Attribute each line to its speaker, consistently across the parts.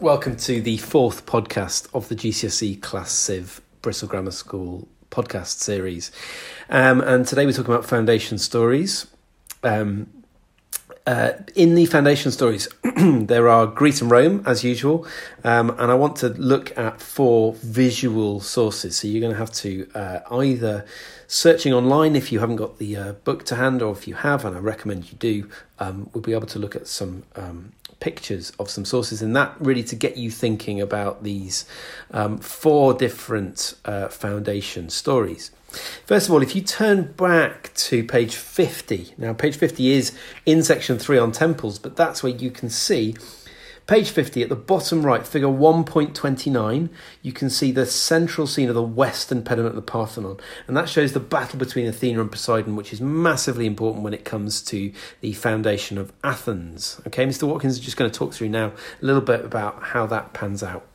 Speaker 1: Welcome to the fourth podcast of the GCSE Class Civ Bristol Grammar School podcast series. Um, and today we're talking about foundation stories. Um, uh, in the foundation stories, there are Greece and Rome, as usual, um, and I want to look at four visual sources. So you're going to have to uh, either searching online if you haven't got the uh, book to hand, or if you have, and I recommend you do, um, we'll be able to look at some um, pictures of some sources, and that really to get you thinking about these um, four different uh, foundation stories. First of all, if you turn back to page 50, now page 50 is in section 3 on temples, but that's where you can see Page 50 at the bottom right, figure 1.29, you can see the central scene of the western pediment of the Parthenon. And that shows the battle between Athena and Poseidon, which is massively important when it comes to the foundation of Athens. Okay, Mr. Watkins is just going to talk through now a little bit about how that pans out.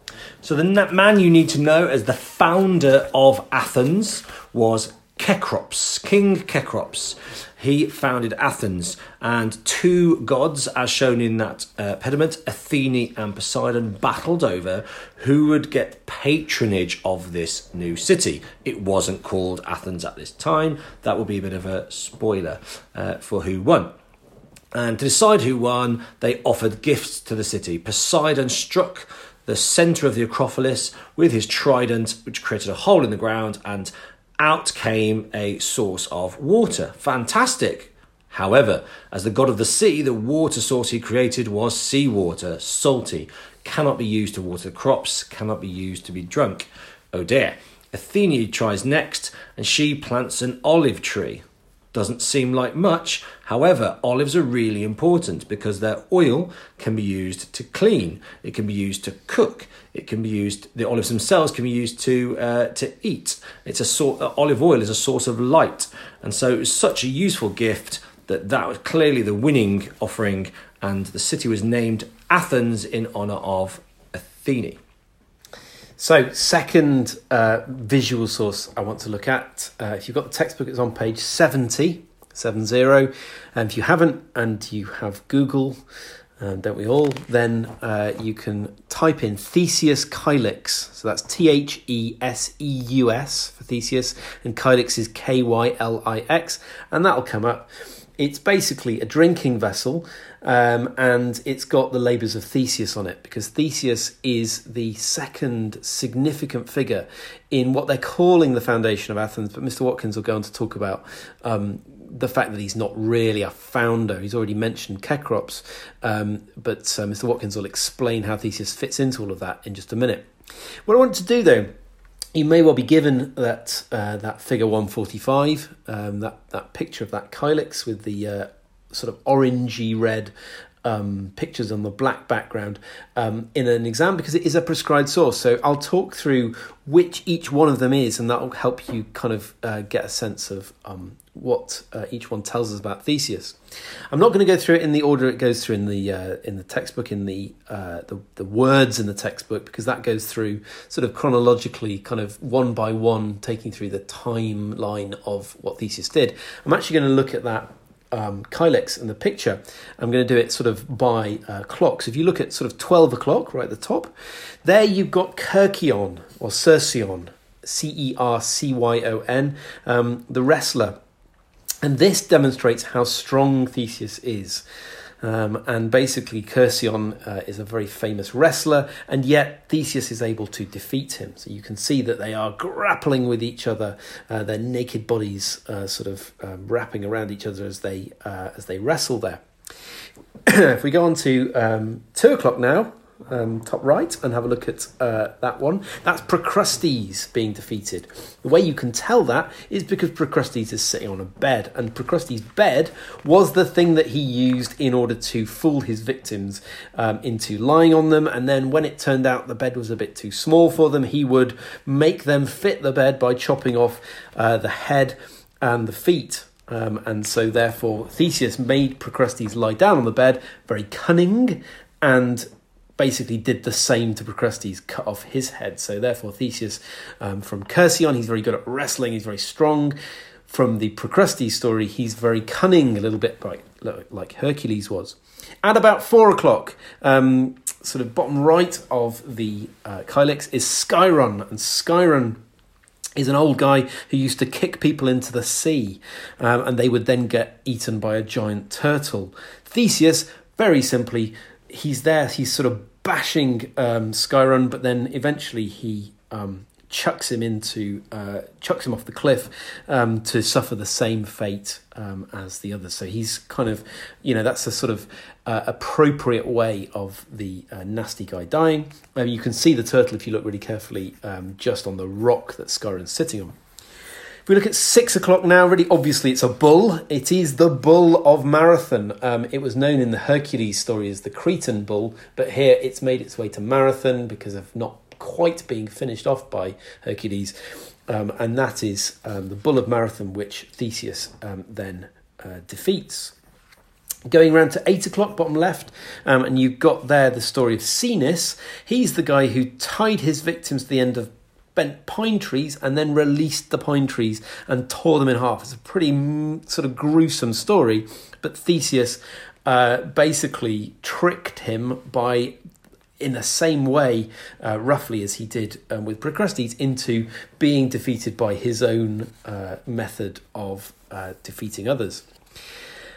Speaker 2: So the man you need to know as the founder of Athens was Cecrops, King Cecrops. He founded Athens, and two gods, as shown in that uh, pediment, Athene and Poseidon, battled over who would get patronage of this new city. It wasn't called Athens at this time. That would be a bit of a spoiler uh, for who won. And to decide who won, they offered gifts to the city. Poseidon struck the centre of the Acropolis with his trident, which created a hole in the ground, and out came a source of water. Fantastic. However, as the god of the sea, the water source he created was seawater, salty, cannot be used to water crops, cannot be used to be drunk. Oh dear. Athene tries next, and she plants an olive tree. Doesn't seem like much, however, olives are really important because their oil can be used to clean, it can be used to cook, it can be used, the olives themselves can be used to, uh, to eat. It's a sort, uh, olive oil is a source of light, and so it's such a useful gift that that was clearly the winning offering, and the city was named Athens in honour of Athene.
Speaker 1: So, second uh, visual source I want to look at. Uh, if you've got the textbook, it's on page 70, 70. And if you haven't, and you have Google, uh, don't we all, then uh, you can type in Theseus Kylix. So that's T H E S E U S for Theseus, and Kylix is K Y L I X, and that'll come up. It's basically a drinking vessel um, and it's got the labours of Theseus on it because Theseus is the second significant figure in what they're calling the foundation of Athens. But Mr. Watkins will go on to talk about um, the fact that he's not really a founder. He's already mentioned Cecrops, um, but uh, Mr. Watkins will explain how Theseus fits into all of that in just a minute. What I want to do though you may well be given that uh, that figure 145, um, that that picture of that kylix with the uh, sort of orangey red um, pictures on the black background um, in an exam because it is a prescribed source. So I'll talk through which each one of them is, and that will help you kind of uh, get a sense of um, what uh, each one tells us about Theseus. I'm not going to go through it in the order it goes through in the uh, in the textbook in the, uh, the the words in the textbook because that goes through sort of chronologically, kind of one by one, taking through the timeline of what Theseus did. I'm actually going to look at that um, Kylix and the picture, I'm going to do it sort of by uh, clocks. If you look at sort of 12 o'clock right at the top, there you've got Cercyon or Cercyon, C E R C Y O N, um, the wrestler. And this demonstrates how strong Theseus is. Um, and basically, Cercyon uh, is a very famous wrestler, and yet Theseus is able to defeat him. So you can see that they are grappling with each other, uh, their naked bodies uh, sort of um, wrapping around each other as they uh, as they wrestle there. if we go on to um, two o'clock now, um, top right and have a look at uh, that one. That's Procrustes being defeated. The way you can tell that is because Procrustes is sitting on a bed, and Procrustes' bed was the thing that he used in order to fool his victims um, into lying on them. And then, when it turned out the bed was a bit too small for them, he would make them fit the bed by chopping off uh, the head and the feet. Um, and so, therefore, Theseus made Procrustes lie down on the bed, very cunning and basically did the same to Procrustes, cut off his head. So therefore, Theseus um, from Cercyon, he's very good at wrestling, he's very strong. From the Procrustes story, he's very cunning, a little bit like, like Hercules was. At about four o'clock, um, sort of bottom right of the uh, Kylix is Skyron, and Skyron is an old guy who used to kick people into the sea, um, and they would then get eaten by a giant turtle. Theseus, very simply, he's there, he's sort of bashing um, Skyron, but then eventually he um, chucks him into uh, chucks him off the cliff um, to suffer the same fate um, as the others. So he's kind of you know that's a sort of uh, appropriate way of the uh, nasty guy dying. Um, you can see the turtle if you look really carefully um, just on the rock that Skyron's sitting on. We look at six o'clock now, really obviously it's a bull. It is the bull of Marathon. Um, it was known in the Hercules story as the Cretan bull, but here it's made its way to Marathon because of not quite being finished off by Hercules, um, and that is um, the Bull of Marathon, which Theseus um, then uh, defeats. Going around to eight o'clock, bottom left, um, and you've got there the story of Sinis. He's the guy who tied his victims to the end of bent pine trees and then released the pine trees and tore them in half. It's a pretty mm, sort of gruesome story, but Theseus uh, basically tricked him by in the same way, uh, roughly as he did um, with Procrustes, into being defeated by his own uh, method of uh, defeating others.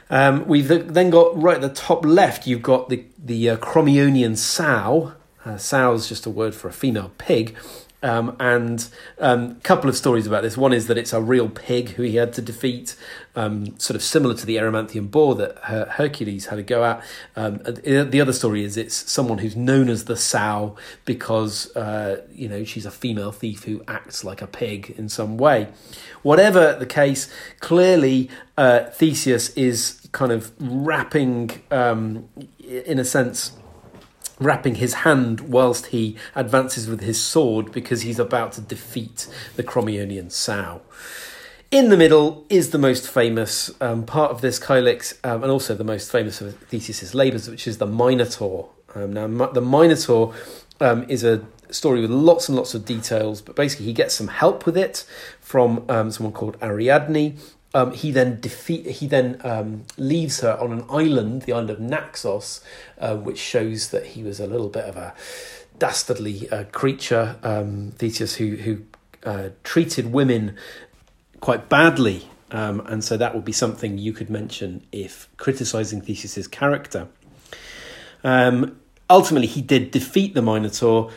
Speaker 1: Um, we've then got right at the top left, you've got the, the uh, Crommyonian sow. Uh, sow is just a word for a female pig. Um, and a um, couple of stories about this. One is that it's a real pig who he had to defeat, um, sort of similar to the Erymanthian boar that Her- Hercules had to go at. Um, the other story is it's someone who's known as the sow because uh, you know she's a female thief who acts like a pig in some way. Whatever the case, clearly uh, Theseus is kind of wrapping, um, in a sense wrapping his hand whilst he advances with his sword because he's about to defeat the Crommyonian sow. In the middle is the most famous um, part of this Kylix, um, and also the most famous of Theseus's labours, which is the Minotaur. Um, now, the Minotaur um, is a story with lots and lots of details, but basically he gets some help with it from um, someone called Ariadne, um, he then defeat. He then um, leaves her on an island, the island of Naxos, uh, which shows that he was a little bit of a dastardly uh, creature, um, Theseus, who who uh, treated women quite badly, um, and so that would be something you could mention if criticizing Theseus's character. Um, ultimately, he did defeat the Minotaur,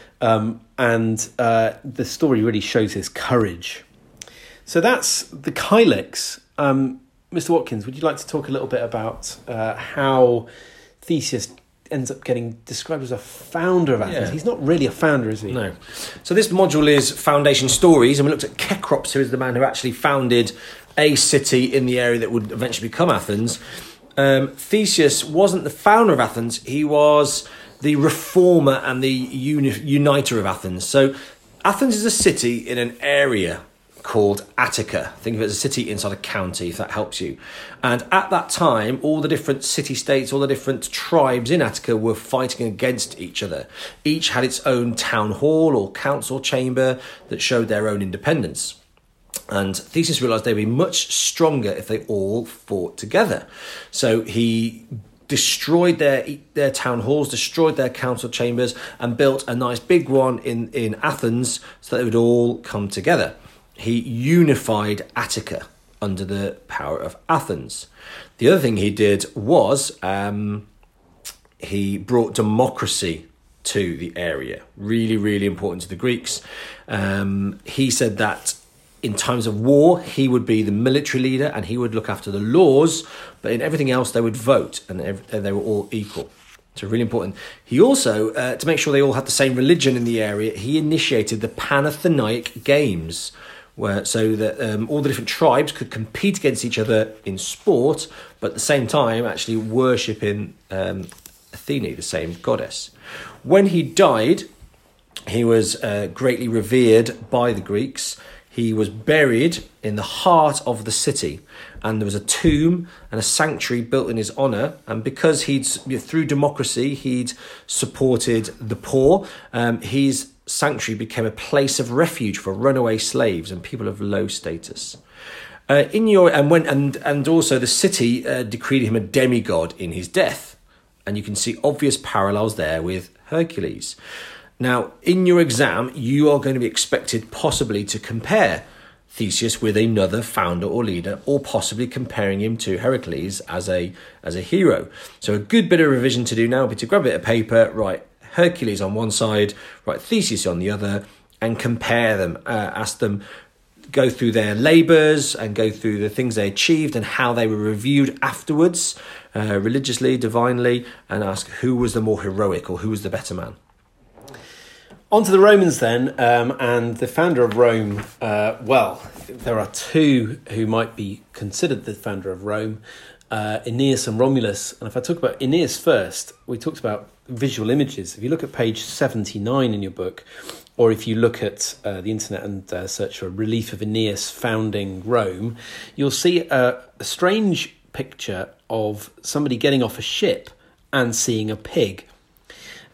Speaker 1: and uh, the story really shows his courage. So that's the Kylix. Um, Mr. Watkins, would you like to talk a little bit about uh, how Theseus ends up getting described as a founder of Athens? Yeah. He's not really a founder, is he?
Speaker 2: No. So this module is foundation stories, and we looked at Cecrops, who is the man who actually founded a city in the area that would eventually become Athens. Um, Theseus wasn't the founder of Athens; he was the reformer and the uni- uniter of Athens. So Athens is a city in an area called Attica. Think of it as a city inside a county, if that helps you. And at that time, all the different city states, all the different tribes in Attica were fighting against each other. Each had its own town hall or council chamber that showed their own independence. And Theseus realized they'd be much stronger if they all fought together. So he destroyed their their town halls, destroyed their council chambers, and built a nice big one in, in Athens so that they would all come together he unified Attica under the power of Athens. The other thing he did was um, he brought democracy to the area. Really, really important to the Greeks. Um, he said that in times of war, he would be the military leader and he would look after the laws, but in everything else, they would vote and they were all equal. So, really important. He also, uh, to make sure they all had the same religion in the area, he initiated the Panathenaic Games, where so that um, all the different tribes could compete against each other in sport, but at the same time actually worshipping um, Athene, the same goddess. When he died, he was uh, greatly revered by the Greeks. He was buried in the heart of the city, and there was a tomb and a sanctuary built in his honor. And because he'd, through democracy, he'd supported the poor, um, he's sanctuary became a place of refuge for runaway slaves and people of low status. Uh, in your and when and and also the city uh, decreed him a demigod in his death, and you can see obvious parallels there with Hercules. Now, in your exam, you are going to be expected possibly to compare Theseus with another founder or leader, or possibly comparing him to Heracles as a as a hero. So a good bit of revision to do now would be to grab a bit of paper, write Hercules on one side, write Theseus on the other, and compare them. Uh, ask them go through their labours and go through the things they achieved and how they were reviewed afterwards, uh, religiously, divinely, and ask who was the more heroic or who was the better man.
Speaker 1: On to the Romans then, um, and the founder of Rome. Uh, well, there are two who might be considered the founder of Rome uh, Aeneas and Romulus. And if I talk about Aeneas first, we talked about visual images. If you look at page 79 in your book, or if you look at uh, the internet and uh, search for relief of Aeneas founding Rome, you'll see a, a strange picture of somebody getting off a ship and seeing a pig.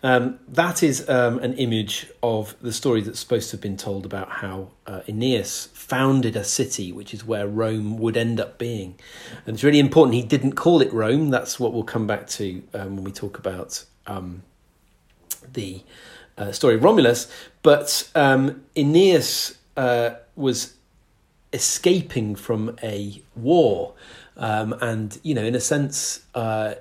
Speaker 1: Um, that is um, an image of the story that's supposed to have been told about how uh, Aeneas founded a city, which is where Rome would end up being. And it's really important he didn't call it Rome. That's what we'll come back to um, when we talk about um, the uh, story of Romulus. But um, Aeneas uh, was escaping from a war. Um, and, you know, in a sense, uh,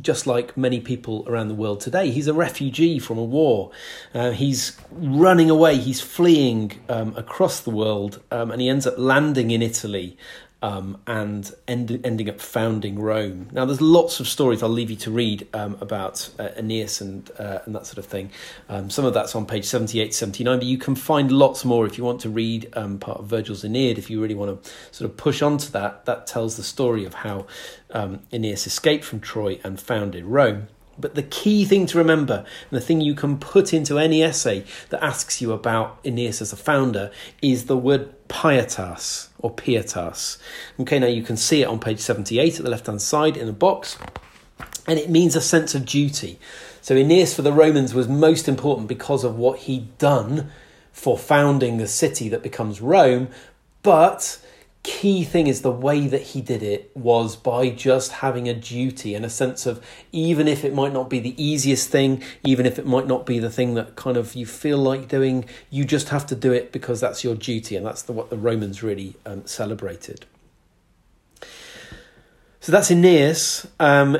Speaker 1: just like many people around the world today. He's a refugee from a war. Uh, he's running away, he's fleeing um, across the world, um, and he ends up landing in Italy um, and end, ending up founding Rome. Now, there's lots of stories I'll leave you to read um, about uh, Aeneas and, uh, and that sort of thing. Um, some of that's on page 78 79, but you can find lots more if you want to read um, part of Virgil's Aeneid. If you really want to sort of push onto that, that tells the story of how um, Aeneas escaped from Troy and founded Rome. But the key thing to remember, and the thing you can put into any essay that asks you about Aeneas as a founder, is the word pietas or pietas. Okay, now you can see it on page 78 at the left hand side in a box, and it means a sense of duty. So Aeneas for the Romans was most important because of what he'd done for founding the city that becomes Rome, but key thing is the way that he did it was by just having a duty and a sense of even if it might not be the easiest thing, even if it might not be the thing that kind of you feel like doing, you just have to do it because that's your duty, and that's the, what the Romans really um, celebrated. So that's Aeneas. Um,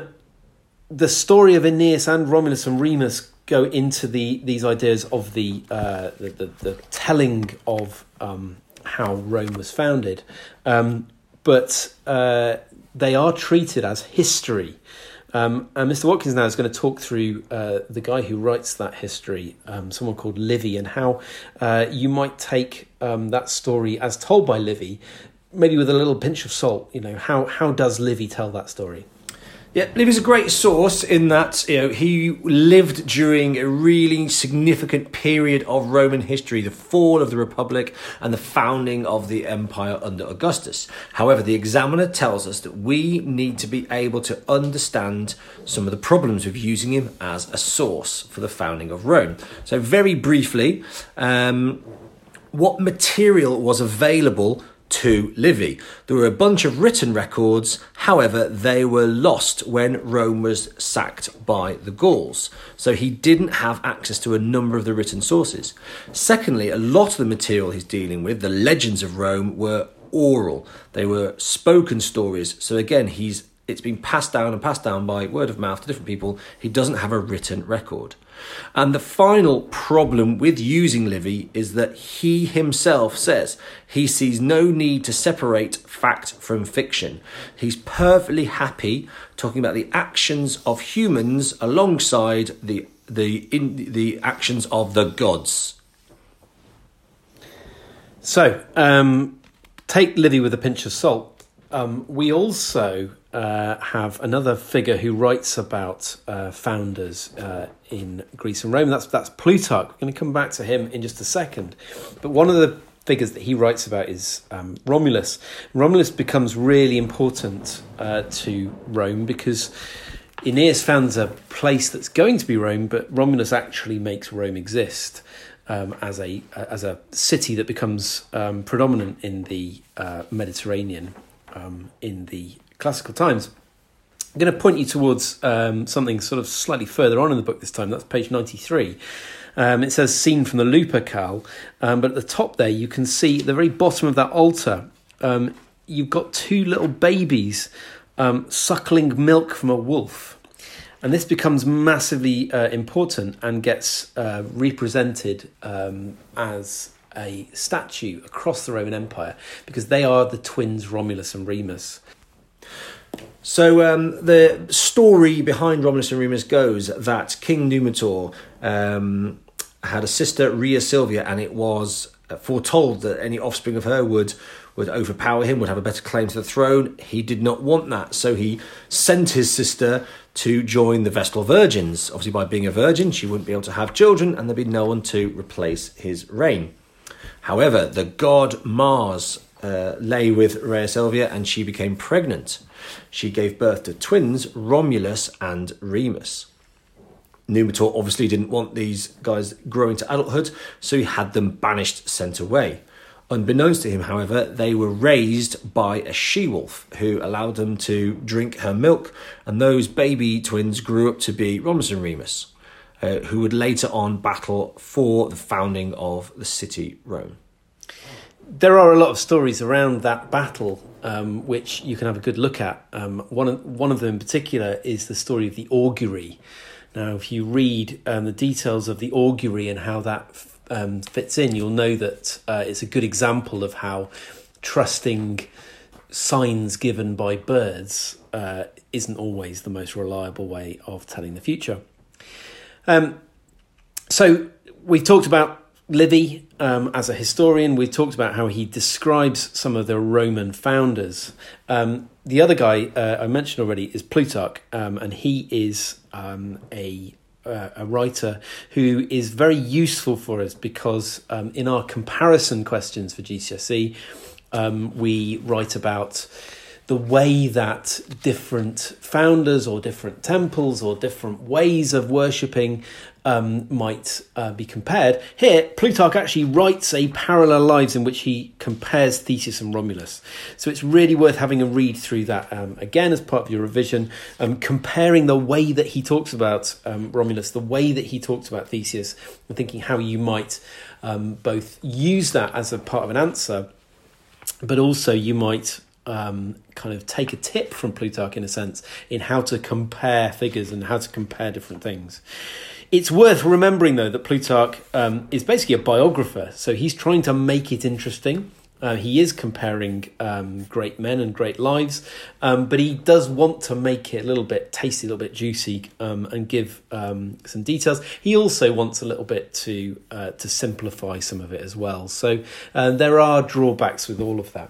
Speaker 1: the story of Aeneas and Romulus and Remus go into the these ideas of the uh, the, the, the, telling of um, how Rome was founded, um, but uh, they are treated as history. Um, and Mr. Watkins now is going to talk through uh, the guy who writes that history, um, someone called Livy, and how uh, you might take um, that story as told by Livy, maybe with a little pinch of salt. You know, how how does Livy tell that story?
Speaker 2: Yeah, Livy's a great source in that you know he lived during a really significant period of Roman history, the fall of the Republic and the founding of the empire under Augustus. However, the examiner tells us that we need to be able to understand some of the problems with using him as a source for the founding of Rome. So, very briefly, um, what material was available to Livy. There were a bunch of written records, however, they were lost when Rome was sacked by the Gauls. So he didn't have access to a number of the written sources. Secondly, a lot of the material he's dealing with, the legends of Rome, were oral. They were spoken stories. So again, he's it's been passed down and passed down by word of mouth to different people. He doesn't have a written record. And the final problem with using Livy is that he himself says he sees no need to separate fact from fiction. He's perfectly happy talking about the actions of humans alongside the the in, the actions of the gods.
Speaker 1: So, um, take Livy with a pinch of salt. Um, we also uh, have another figure who writes about uh, founders uh, in Greece and Rome. That's that's Plutarch. We're going to come back to him in just a second. But one of the figures that he writes about is um, Romulus. Romulus becomes really important uh, to Rome because Aeneas founds a place that's going to be Rome, but Romulus actually makes Rome exist. Um, as a as a city that becomes um, predominant in the uh, Mediterranean um, in the classical times. I'm going to point you towards um, something sort of slightly further on in the book this time. That's page 93. Um, it says seen from the Lupercal, um, but at the top there you can see at the very bottom of that altar, um, you've got two little babies um, suckling milk from a wolf. And this becomes massively uh, important and gets uh, represented um, as a statue across the Roman Empire because they are the twins Romulus and Remus.
Speaker 2: So um, the story behind Romulus and Remus goes that King Numitor um, had a sister, Rhea Silvia, and it was foretold that any offspring of her would would overpower him, would have a better claim to the throne. He did not want that, so he sent his sister to join the Vestal Virgins. Obviously, by being a virgin, she wouldn't be able to have children, and there'd be no one to replace his reign. However, the god Mars uh, lay with Rhea Silvia, and she became pregnant. She gave birth to twins, Romulus and Remus. Numitor obviously didn't want these guys growing to adulthood, so he had them banished, sent away. Unbeknownst to him, however, they were raised by a she wolf who allowed them to drink her milk, and those baby twins grew up to be Romulus and Remus, uh, who would later on battle for the founding of the city Rome.
Speaker 1: There are a lot of stories around that battle um, which you can have a good look at. Um, one, of, one of them in particular is the story of the augury. Now, if you read um, the details of the augury and how that um, fits in, you'll know that uh, it's a good example of how trusting signs given by birds uh, isn't always the most reliable way of telling the future. Um, so we've talked about Livy um, as a historian. We've talked about how he describes some of the Roman founders. Um, the other guy uh, I mentioned already is Plutarch, um, and he is um, a uh, a writer who is very useful for us because um, in our comparison questions for GCSE, um, we write about the way that different founders or different temples or different ways of worshipping um, might uh, be compared. Here, Plutarch actually writes a parallel lives in which he compares Theseus and Romulus. So it's really worth having a read through that um, again as part of your revision, um, comparing the way that he talks about um, Romulus, the way that he talks about Theseus, and thinking how you might um, both use that as a part of an answer, but also you might um, kind of take a tip from Plutarch in a sense in how to compare figures and how to compare different things. It's worth remembering, though, that Plutarch um, is basically a biographer, so he's trying to make it interesting. Uh, he is comparing um, great men and great lives, um, but he does want to make it a little bit tasty, a little bit juicy, um, and give um, some details. He also wants a little bit to uh, to simplify some of it as well. So uh, there are drawbacks with all of that.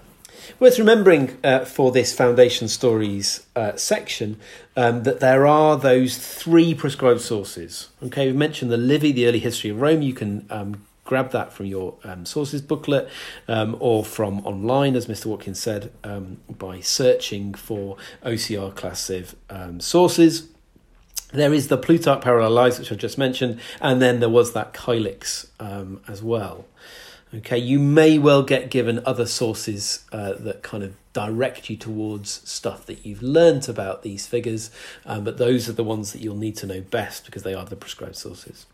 Speaker 1: Worth remembering uh, for this Foundation Stories uh, section um, that there are those three prescribed sources. Okay, we've mentioned the Livy, the early history of Rome. You can um, grab that from your um, sources booklet um, or from online, as Mr. Watkins said, um, by searching for OCR Class Civ um, sources. There is the Plutarch Parallel Lives, which I just mentioned, and then there was that Kylix um, as well. Okay, you may well get given other sources uh, that kind of direct you towards stuff that you've learnt about these figures, um, but those are the ones that you'll need to know best because they are the prescribed sources.